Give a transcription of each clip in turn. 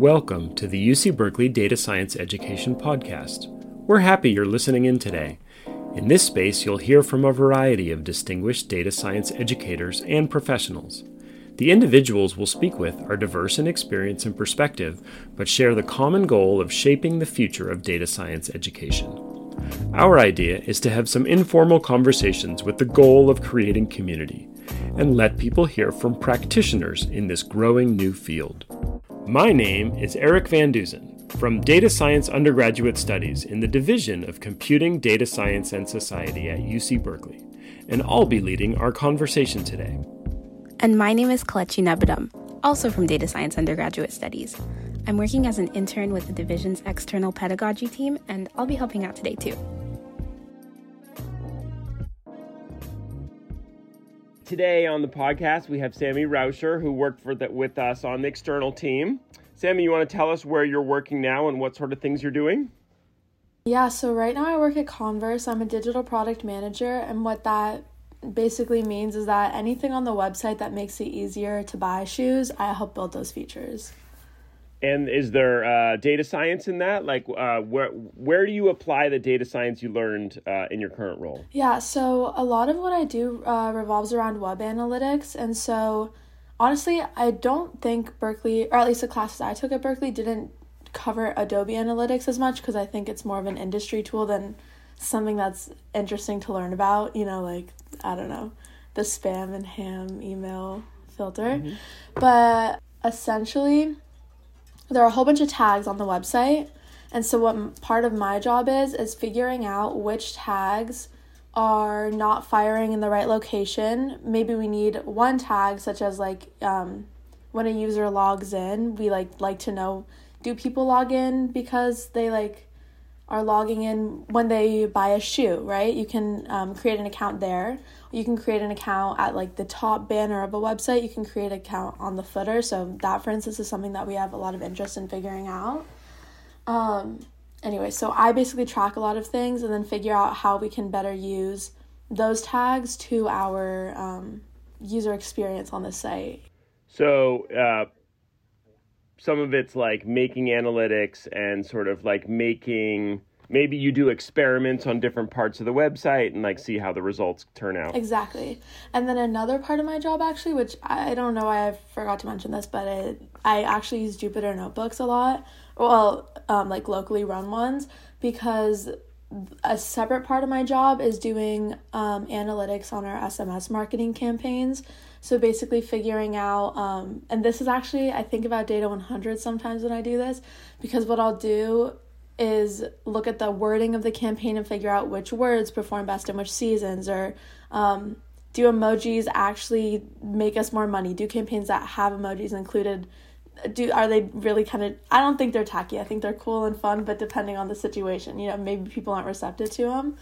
Welcome to the UC Berkeley Data Science Education Podcast. We're happy you're listening in today. In this space, you'll hear from a variety of distinguished data science educators and professionals. The individuals we'll speak with are diverse in experience and perspective, but share the common goal of shaping the future of data science education. Our idea is to have some informal conversations with the goal of creating community and let people hear from practitioners in this growing new field. My name is Eric Van Dusen from Data Science Undergraduate Studies in the Division of Computing, Data Science, and Society at UC Berkeley, and I'll be leading our conversation today. And my name is Kalechi Nebadum, also from Data Science Undergraduate Studies. I'm working as an intern with the division's external pedagogy team, and I'll be helping out today too. Today on the podcast, we have Sammy Rauscher, who worked for the, with us on the external team. Sammy, you want to tell us where you're working now and what sort of things you're doing? Yeah, so right now I work at Converse. I'm a digital product manager, and what that basically means is that anything on the website that makes it easier to buy shoes, I help build those features. And is there uh, data science in that? Like, uh, where where do you apply the data science you learned uh, in your current role? Yeah, so a lot of what I do uh, revolves around web analytics, and so honestly, I don't think Berkeley, or at least the classes I took at Berkeley, didn't cover Adobe Analytics as much because I think it's more of an industry tool than something that's interesting to learn about. You know, like I don't know, the spam and ham email filter, mm-hmm. but essentially there are a whole bunch of tags on the website. And so, what part of my job is, is figuring out which tags are not firing in the right location. Maybe we need one tag, such as like um, when a user logs in, we like like to know do people log in because they like are logging in when they buy a shoe, right? You can um, create an account there. You can create an account at like the top banner of a website. You can create an account on the footer. So that, for instance, is something that we have a lot of interest in figuring out. Um, anyway, so I basically track a lot of things and then figure out how we can better use those tags to our um, user experience on the site. So, uh, some of it's like making analytics and sort of like making maybe you do experiments on different parts of the website and like see how the results turn out. Exactly. And then another part of my job actually, which I don't know why I forgot to mention this, but it, I actually use Jupyter notebooks a lot. Well, um, like locally run ones because a separate part of my job is doing um, analytics on our SMS marketing campaigns. So basically, figuring out, um, and this is actually, I think about Data 100 sometimes when I do this, because what I'll do is look at the wording of the campaign and figure out which words perform best in which seasons, or um, do emojis actually make us more money? Do campaigns that have emojis included? do are they really kind of i don't think they're tacky i think they're cool and fun but depending on the situation you know maybe people aren't receptive to them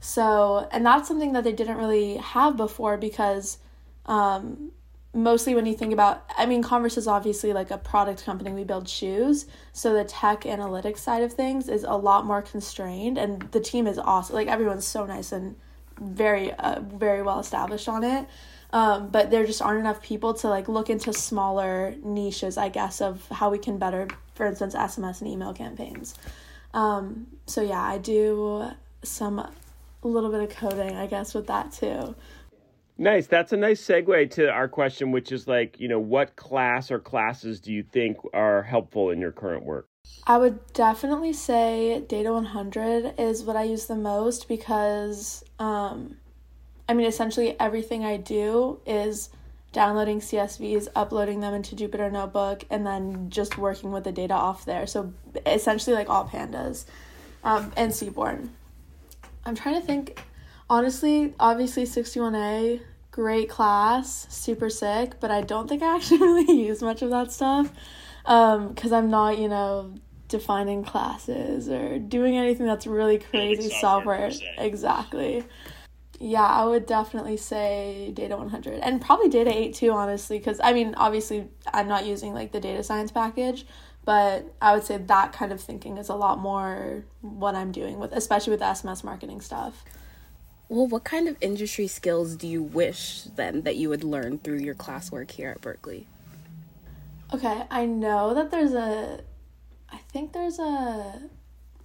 so and that's something that they didn't really have before because um, mostly when you think about i mean converse is obviously like a product company. We build shoes. So the tech analytics side of things is a lot more constrained and the team is awesome. Like everyone's so nice and very uh, very well established on it. Um, but there just aren't enough people to like look into smaller niches i guess of how we can better for instance sms and email campaigns. Um, so yeah i do some little bit of coding i guess with that too Nice. That's a nice segue to our question, which is like, you know, what class or classes do you think are helpful in your current work? I would definitely say Data 100 is what I use the most because, um, I mean, essentially everything I do is downloading CSVs, uploading them into Jupyter Notebook, and then just working with the data off there. So essentially, like all pandas um, and Seaborn. I'm trying to think honestly, obviously 61A, great class, super sick, but I don't think I actually really use much of that stuff because um, I'm not, you know, defining classes or doing anything that's really crazy software. Exactly. Yeah, I would definitely say Data 100 and probably Data 8 too, honestly, because I mean, obviously, I'm not using like the data science package, but I would say that kind of thinking is a lot more what I'm doing with, especially with the SMS marketing stuff. Well, what kind of industry skills do you wish then that you would learn through your classwork here at Berkeley? Okay, I know that there's a. I think there's a.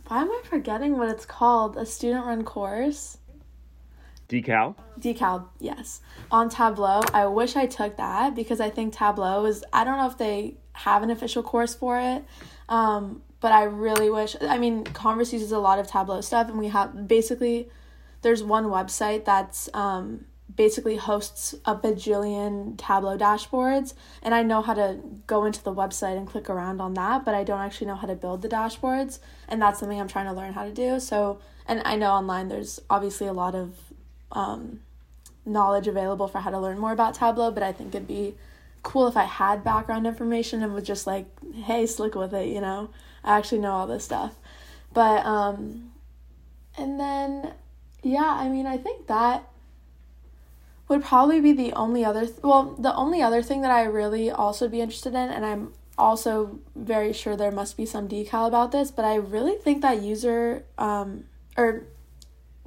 Why am I forgetting what it's called? A student run course. Decal? Decal, yes. On Tableau. I wish I took that because I think Tableau is. I don't know if they have an official course for it, um, but I really wish. I mean, Converse uses a lot of Tableau stuff, and we have basically. There's one website that's um, basically hosts a bajillion Tableau dashboards, and I know how to go into the website and click around on that, but I don't actually know how to build the dashboards, and that's something I'm trying to learn how to do. So, and I know online there's obviously a lot of um, knowledge available for how to learn more about Tableau, but I think it'd be cool if I had background information and was just like, hey, slick with it, you know? I actually know all this stuff. But, um, and then, yeah, I mean, I think that would probably be the only other th- well the only other thing that i really also be interested in and i'm also very sure there must be some decal about this but i really think that user um, or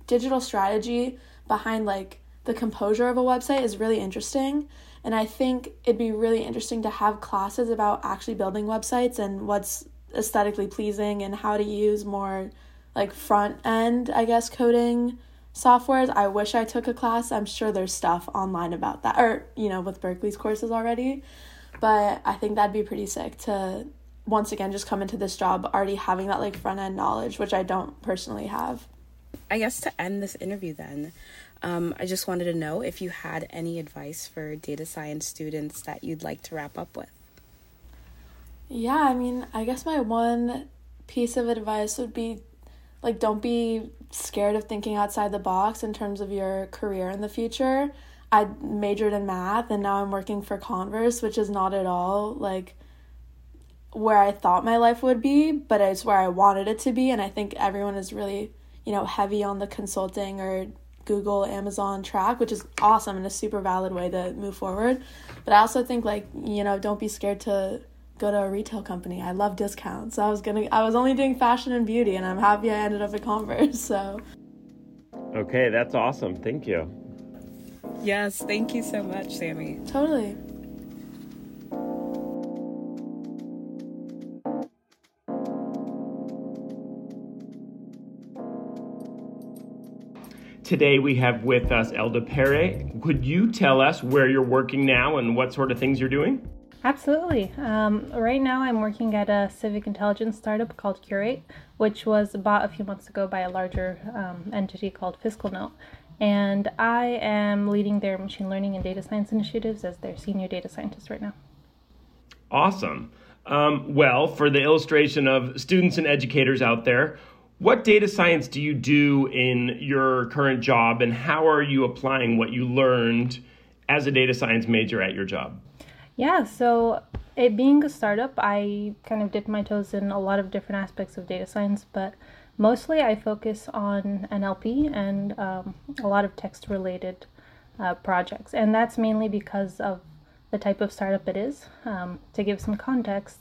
digital strategy behind like the composure of a website is really interesting and i think it'd be really interesting to have classes about actually building websites and what's aesthetically pleasing and how to use more like front end i guess coding softwares. I wish I took a class. I'm sure there's stuff online about that, or, you know, with Berkeley's courses already. But I think that'd be pretty sick to once again just come into this job already having that like front end knowledge, which I don't personally have. I guess to end this interview, then, um, I just wanted to know if you had any advice for data science students that you'd like to wrap up with. Yeah, I mean, I guess my one piece of advice would be like don't be scared of thinking outside the box in terms of your career in the future. I majored in math and now I'm working for Converse, which is not at all like where I thought my life would be, but it's where I wanted it to be. And I think everyone is really, you know, heavy on the consulting or Google, Amazon track, which is awesome and a super valid way to move forward. But I also think, like, you know, don't be scared to go to a retail company. I love discounts. I was gonna I was only doing fashion and beauty and I'm happy I ended up at Converse. So Okay, that's awesome. Thank you. Yes, thank you so much, Sammy. Totally. Today we have with us Elda Pere. Could you tell us where you're working now and what sort of things you're doing? Absolutely. Um, right now, I'm working at a civic intelligence startup called Curate, which was bought a few months ago by a larger um, entity called FiscalNote. And I am leading their machine learning and data science initiatives as their senior data scientist right now. Awesome. Um, well, for the illustration of students and educators out there, what data science do you do in your current job, and how are you applying what you learned as a data science major at your job? Yeah, so it being a startup, I kind of dipped my toes in a lot of different aspects of data science, but mostly I focus on NLP and um, a lot of text related uh, projects. And that's mainly because of the type of startup it is. Um, to give some context,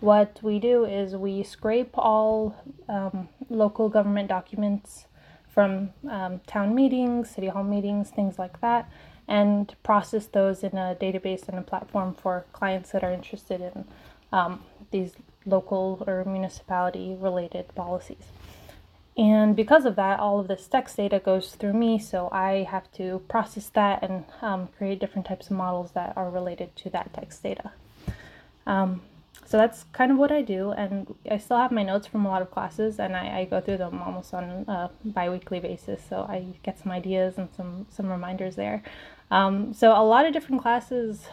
what we do is we scrape all um, local government documents from um, town meetings, city hall meetings, things like that and process those in a database and a platform for clients that are interested in um, these local or municipality related policies. And because of that, all of this text data goes through me, so I have to process that and um, create different types of models that are related to that text data. Um, so that's kind of what I do, and I still have my notes from a lot of classes, and I, I go through them almost on a biweekly basis. So I get some ideas and some some reminders there. Um, so a lot of different classes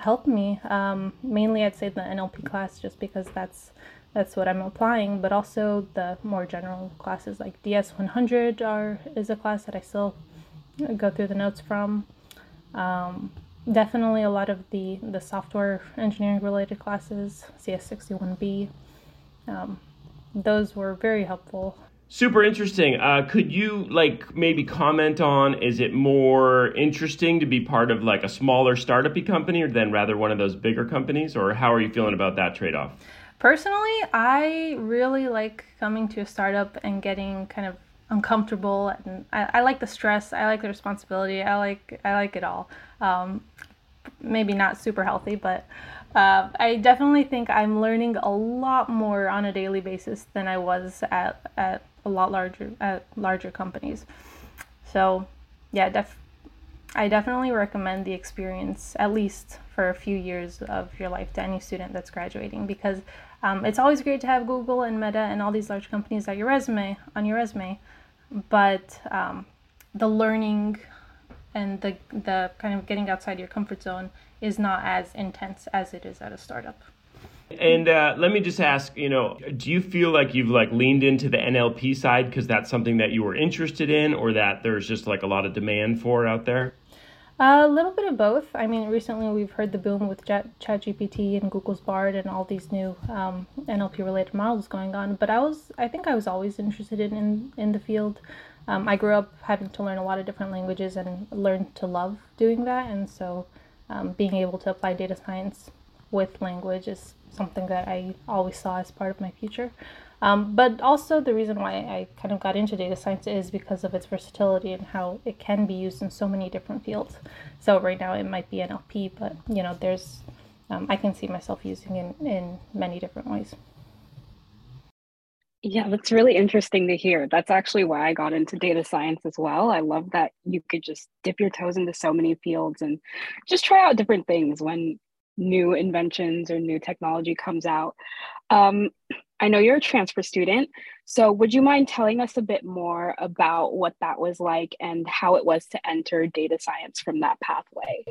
help me. Um, mainly, I'd say the NLP class, just because that's that's what I'm applying. But also the more general classes like DS 100 are is a class that I still go through the notes from. Um, definitely a lot of the the software engineering related classes cs61b um, those were very helpful super interesting. Uh, could you like maybe comment on is it more interesting to be part of like a smaller startupy company or than rather one of those bigger companies? Or how are you feeling about that trade-off? Personally i really like coming to a startup and getting kind of uncomfortable and I, I like the stress i like the responsibility i like i like it all. Um, maybe not super healthy but uh, I definitely think I'm learning a lot more on a daily basis than I was at, at a lot larger at larger companies. So, yeah, def- I definitely recommend the experience at least for a few years of your life to any student that's graduating because um, it's always great to have Google and Meta and all these large companies at your resume on your resume, but um, the learning and the the kind of getting outside your comfort zone is not as intense as it is at a startup. And uh, let me just ask, you know, do you feel like you've like leaned into the NLP side because that's something that you were interested in, or that there's just like a lot of demand for out there? A little bit of both. I mean, recently we've heard the boom with ChatGPT and Google's Bard and all these new um, NLP-related models going on. But I was, I think, I was always interested in in the field. Um, I grew up having to learn a lot of different languages and learned to love doing that, and so um, being able to apply data science with language is something that I always saw as part of my future. Um, but also, the reason why I kind of got into data science is because of its versatility and how it can be used in so many different fields. So, right now it might be NLP, but you know, there's um, I can see myself using it in, in many different ways. Yeah, that's really interesting to hear. That's actually why I got into data science as well. I love that you could just dip your toes into so many fields and just try out different things when new inventions or new technology comes out. Um, I know you're a transfer student, so would you mind telling us a bit more about what that was like and how it was to enter data science from that pathway?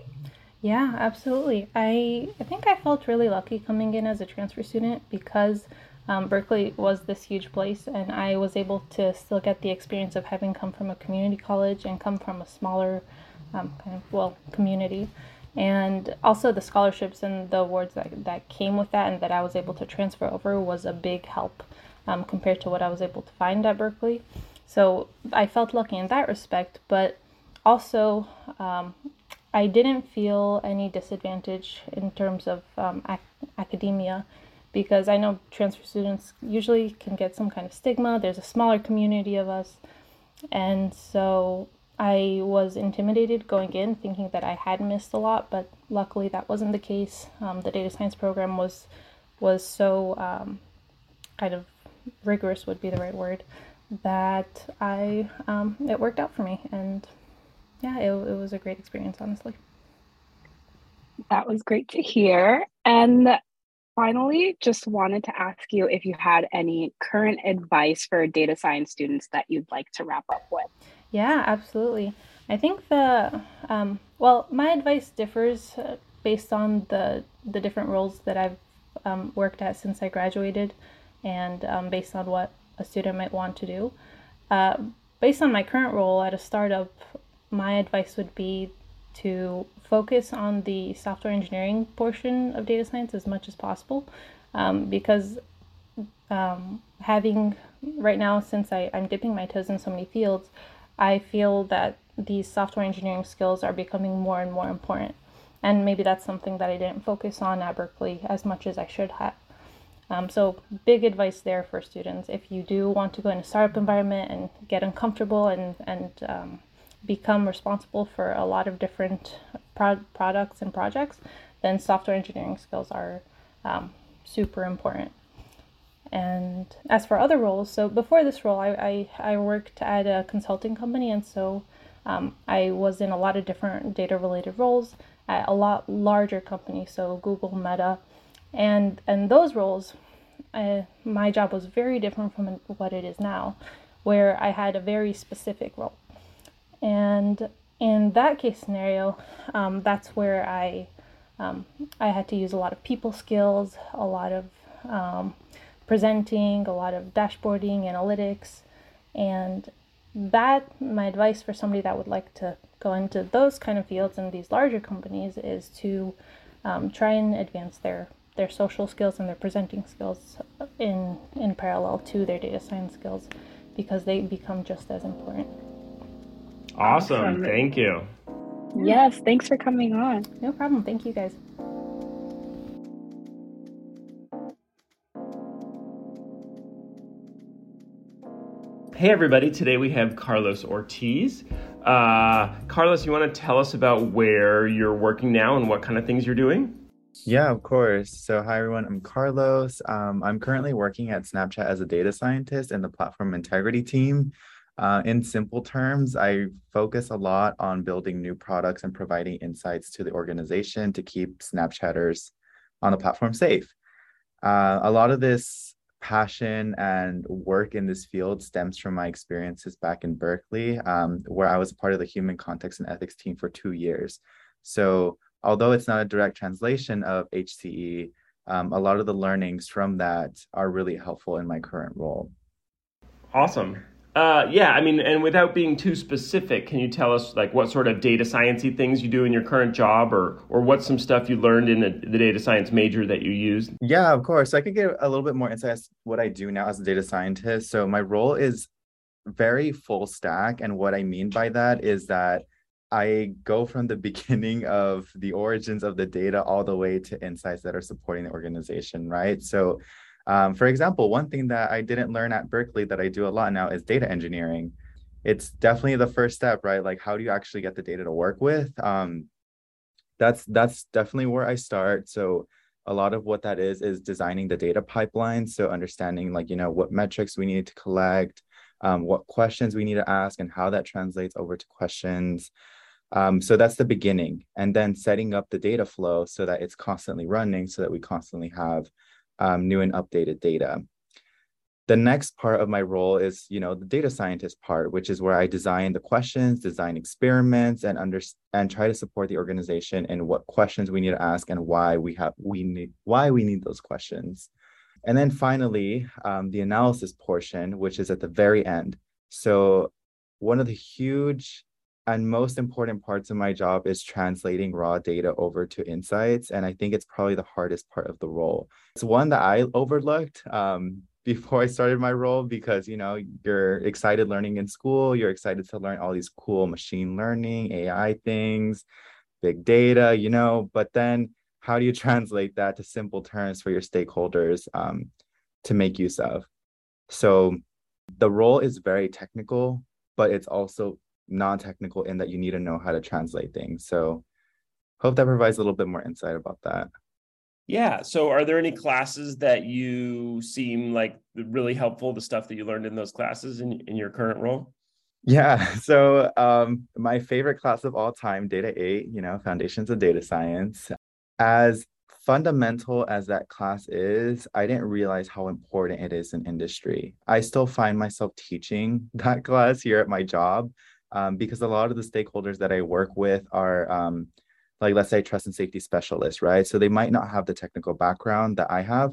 Yeah, absolutely. I I think I felt really lucky coming in as a transfer student because um, Berkeley was this huge place, and I was able to still get the experience of having come from a community college and come from a smaller, um, kind of well community, and also the scholarships and the awards that that came with that, and that I was able to transfer over was a big help um, compared to what I was able to find at Berkeley. So I felt lucky in that respect, but also um, I didn't feel any disadvantage in terms of um, ac- academia because I know transfer students usually can get some kind of stigma. There's a smaller community of us. And so I was intimidated going in, thinking that I had missed a lot, but luckily that wasn't the case. Um, the data science program was was so um, kind of rigorous would be the right word that I um, it worked out for me, and yeah, it, it was a great experience, honestly. That was great to hear. And finally, just wanted to ask you if you had any current advice for data science students that you'd like to wrap up with. Yeah, absolutely. I think the um, well, my advice differs uh, based on the the different roles that I've um, worked at since I graduated, and um, based on what a student might want to do. Uh, based on my current role at a startup, my advice would be to focus on the software engineering portion of data science as much as possible um, because um, having right now since I, i'm dipping my toes in so many fields i feel that these software engineering skills are becoming more and more important. And maybe that's something that i didn't focus on at berkeley as much as i should have. Um, so big advice there for students. If you do want to go in a startup environment and get uncomfortable and and um, become responsible for a lot of different pro- products and projects, then software engineering skills are um, super important. And as for other roles, so before this role, I, I, I worked at a consulting company, and so um, I was in a lot of different data related roles at a lot larger companies, so Google, Meta, and and those roles, uh, my job was very different from what it is now, where I had a very specific role. And in that case scenario, um, that's where I um, I had to use a lot of people skills, a lot of um, presenting, a lot of dashboarding, analytics, and that my advice for somebody that would like to go into those kind of fields in these larger companies is to um, try and advance their their social skills and their presenting skills in in parallel to their data science skills because they become just as important. Awesome. awesome. Thank you. Yes, thanks for coming on. No problem. Thank you guys. Hey, everybody. Today we have Carlos Ortiz. Uh, Carlos, you want to tell us about where you're working now and what kind of things you're doing? Yeah, of course. So, hi everyone. I'm Carlos. Um, I'm currently working at Snapchat as a data scientist in the platform integrity team. Uh, in simple terms, I focus a lot on building new products and providing insights to the organization to keep Snapchatters on the platform safe. Uh, a lot of this passion and work in this field stems from my experiences back in Berkeley, um, where I was part of the human context and ethics team for two years. So, although it's not a direct translation of HCE, um, a lot of the learnings from that are really helpful in my current role. Awesome. Uh, yeah, I mean, and without being too specific, can you tell us like what sort of data sciencey things you do in your current job, or or what's some stuff you learned in the, the data science major that you use? Yeah, of course. I could give a little bit more insight as what I do now as a data scientist. So my role is very full stack, and what I mean by that is that I go from the beginning of the origins of the data all the way to insights that are supporting the organization, right? So um, for example, one thing that I didn't learn at Berkeley that I do a lot now is data engineering. It's definitely the first step, right? Like, how do you actually get the data to work with? Um, that's that's definitely where I start. So a lot of what that is is designing the data pipeline. So understanding like you know what metrics we need to collect, um, what questions we need to ask, and how that translates over to questions. Um, so that's the beginning, and then setting up the data flow so that it's constantly running, so that we constantly have um, new and updated data. The next part of my role is, you know, the data scientist part, which is where I design the questions, design experiments, and under and try to support the organization in what questions we need to ask and why we have we need why we need those questions. And then finally, um, the analysis portion, which is at the very end. So one of the huge and most important parts of my job is translating raw data over to insights and i think it's probably the hardest part of the role. It's one that i overlooked um, before i started my role because you know you're excited learning in school you're excited to learn all these cool machine learning ai things big data you know but then how do you translate that to simple terms for your stakeholders um, to make use of? So the role is very technical but it's also non-technical in that you need to know how to translate things. So hope that provides a little bit more insight about that. Yeah. So are there any classes that you seem like really helpful, the stuff that you learned in those classes in, in your current role? Yeah. So um, my favorite class of all time, Data 8, you know, Foundations of Data Science. As fundamental as that class is, I didn't realize how important it is in industry. I still find myself teaching that class here at my job um, because a lot of the stakeholders that I work with are um, like let's say trust and safety specialists, right? So they might not have the technical background that I have.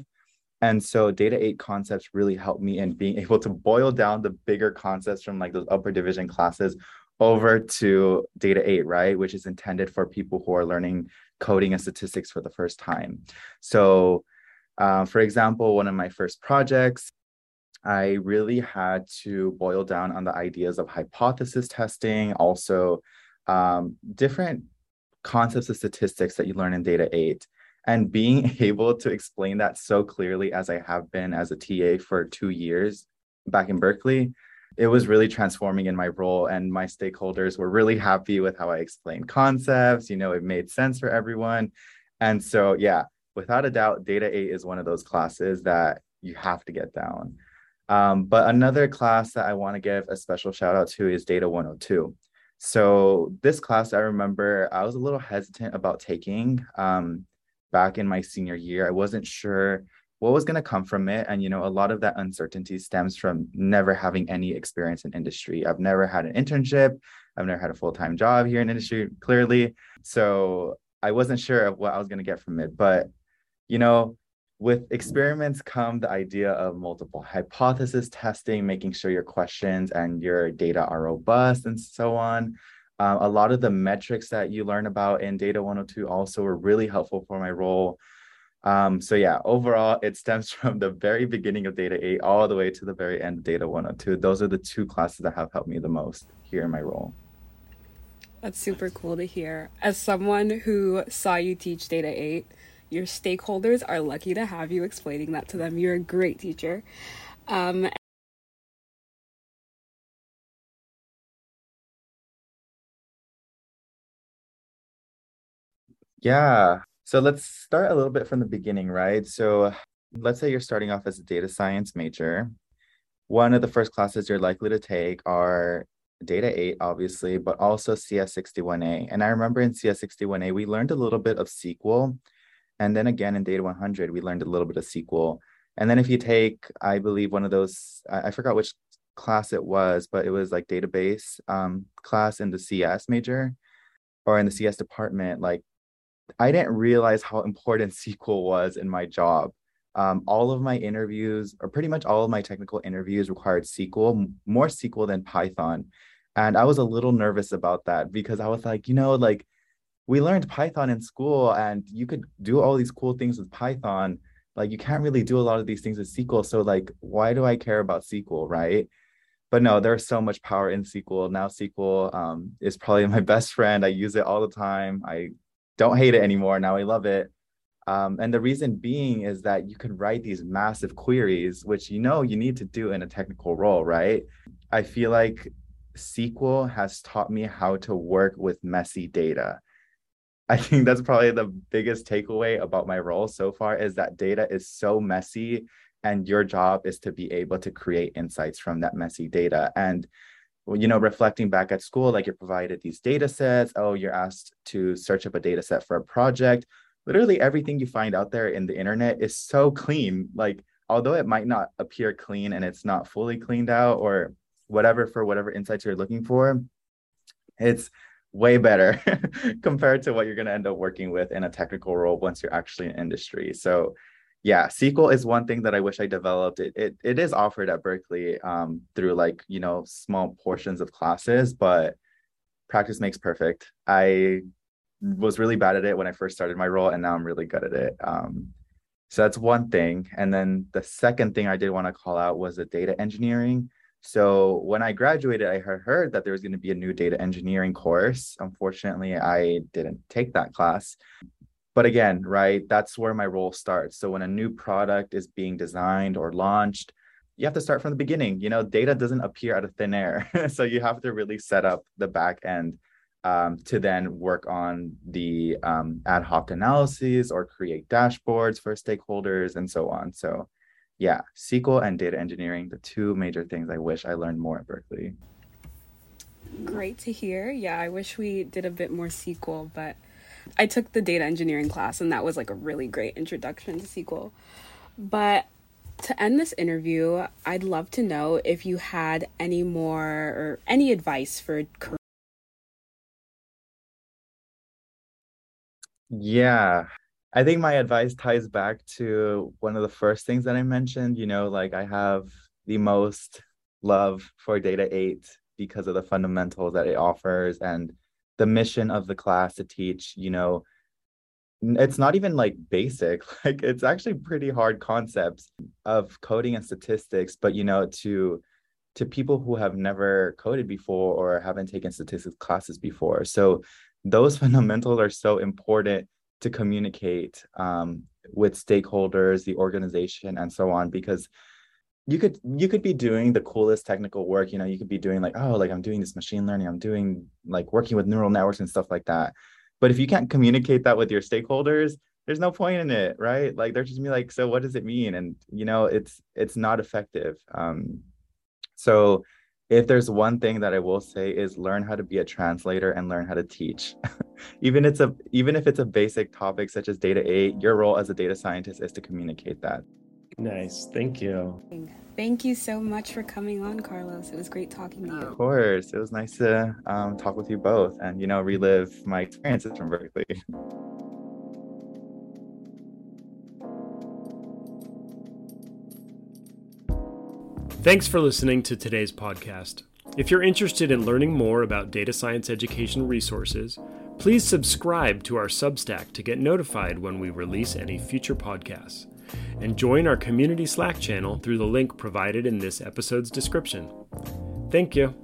And so data eight concepts really help me in being able to boil down the bigger concepts from like those upper division classes over to data eight, right? Which is intended for people who are learning coding and statistics for the first time. So, uh, for example, one of my first projects, I really had to boil down on the ideas of hypothesis testing, also um, different concepts of statistics that you learn in Data 8. And being able to explain that so clearly as I have been as a TA for two years back in Berkeley, it was really transforming in my role. And my stakeholders were really happy with how I explained concepts. You know, it made sense for everyone. And so, yeah, without a doubt, Data 8 is one of those classes that you have to get down. Um, but another class that I want to give a special shout out to is Data 102. So this class, I remember I was a little hesitant about taking um, back in my senior year. I wasn't sure what was going to come from it. And, you know, a lot of that uncertainty stems from never having any experience in industry. I've never had an internship. I've never had a full-time job here in industry, clearly. So I wasn't sure of what I was going to get from it. But, you know, with experiments come the idea of multiple hypothesis testing, making sure your questions and your data are robust and so on. Uh, a lot of the metrics that you learn about in Data 102 also were really helpful for my role. Um, so yeah, overall, it stems from the very beginning of Data 8 all the way to the very end of Data 102. Those are the two classes that have helped me the most here in my role. That's super cool to hear. As someone who saw you teach Data 8, your stakeholders are lucky to have you explaining that to them. You're a great teacher. Um, yeah. So let's start a little bit from the beginning, right? So let's say you're starting off as a data science major. One of the first classes you're likely to take are Data 8, obviously, but also CS61A. And I remember in CS61A, we learned a little bit of SQL. And then again in Data 100, we learned a little bit of SQL. And then if you take, I believe, one of those, I, forgot which class it was, but it was like database um, class in the CS major or in the CS department. Like, I didn't realize how important SQL was in my job. Um, all of my interviews, or pretty much all of my technical interviews, required SQL, more SQL than Python. And I was a little nervous about that because I was like, you know, like we learned Python in school and you could do all these cool things with Python. Like you can't really do a lot of these things with SQL. So like, why do I care about SQL, right? But no, there's so much power in SQL. Now SQL um, is probably my best friend. I use it all the time. I don't hate it anymore. Now I love it. Um, and the reason being is that you can write these massive queries, which you know you need to do in a technical role, right? I feel like SQL has taught me how to work with messy data. I think that's probably the biggest takeaway about my role so far is that data is so messy and your job is to be able to create insights from that messy data. And you know reflecting back at school like you're provided these data sets. Oh you're asked to search up a data set for a project. Literally everything you find out there in the internet is so clean. Like although it might not appear clean and it's not fully cleaned out or whatever for whatever insights you're looking for, it's way better compared to what you're going to end up working with in a technical role once you're actually in industry. So yeah, SQL is one thing that I wish I developed. It it, it is offered at Berkeley um, through like, you know, small portions of classes, but practice makes perfect. I was really bad at it when I first started my role, and now I'm really good at it. Um, so that's one thing. And then the second thing I did want to call out was the data engineering. So when I graduated, I heard that there was going to be a new data engineering course. Unfortunately, I didn't take that class. But again, right, that's where my role starts. So when a new product is being designed or launched, you have to start from the beginning. You know, data doesn't appear out of thin air. so you have to really set up the back end um, to then work on the um, ad hoc analyses or create dashboards for stakeholders and so on. So yeah, SQL and data engineering, the two major things I wish I learned more at Berkeley. Great to hear. Yeah, I wish we did a bit more SQL, but I took the data engineering class and that was like a really great introduction to SQL. But to end this interview, I'd love to know if you had any more or any advice for current. Yeah, I think my advice ties back to one of the first things that I mentioned. You know, like I have the most love for Data 8 because of the fundamentals that it offers and the mission of the class to teach, you know, it's not even like basic, like it's actually pretty hard concepts of coding and statistics, but you know, to to people who have never coded before or haven't taken statistics classes before. So those fundamentals are so important to communicate um, with stakeholders, the organization, and so on, because you could you could be doing the coolest technical work. You know, you could be doing like, oh, like I'm doing this machine learning, I'm doing like working with neural networks and stuff like that. But if you can't communicate that with your stakeholders, there's no point in it, right? Like they're just be like, so what does it mean? And you know, it's it's not effective. Um, so if there's one thing that I will say is learn how to be a translator and learn how to teach. even it's a even if it's a basic topic such as data 8, your role as a data scientist is to communicate that. Nice. Thank you. Thank you so much for coming on, Carlos. It was great talking to you. Of course. It was nice to um, talk with you both and, you know, relive my experiences from Berkeley. Thanks for listening to today's podcast. If you're interested in learning more about data science education resources, please subscribe to our Substack to get notified when we release any future podcasts. And join our community Slack channel through the link provided in this episode's description. Thank you.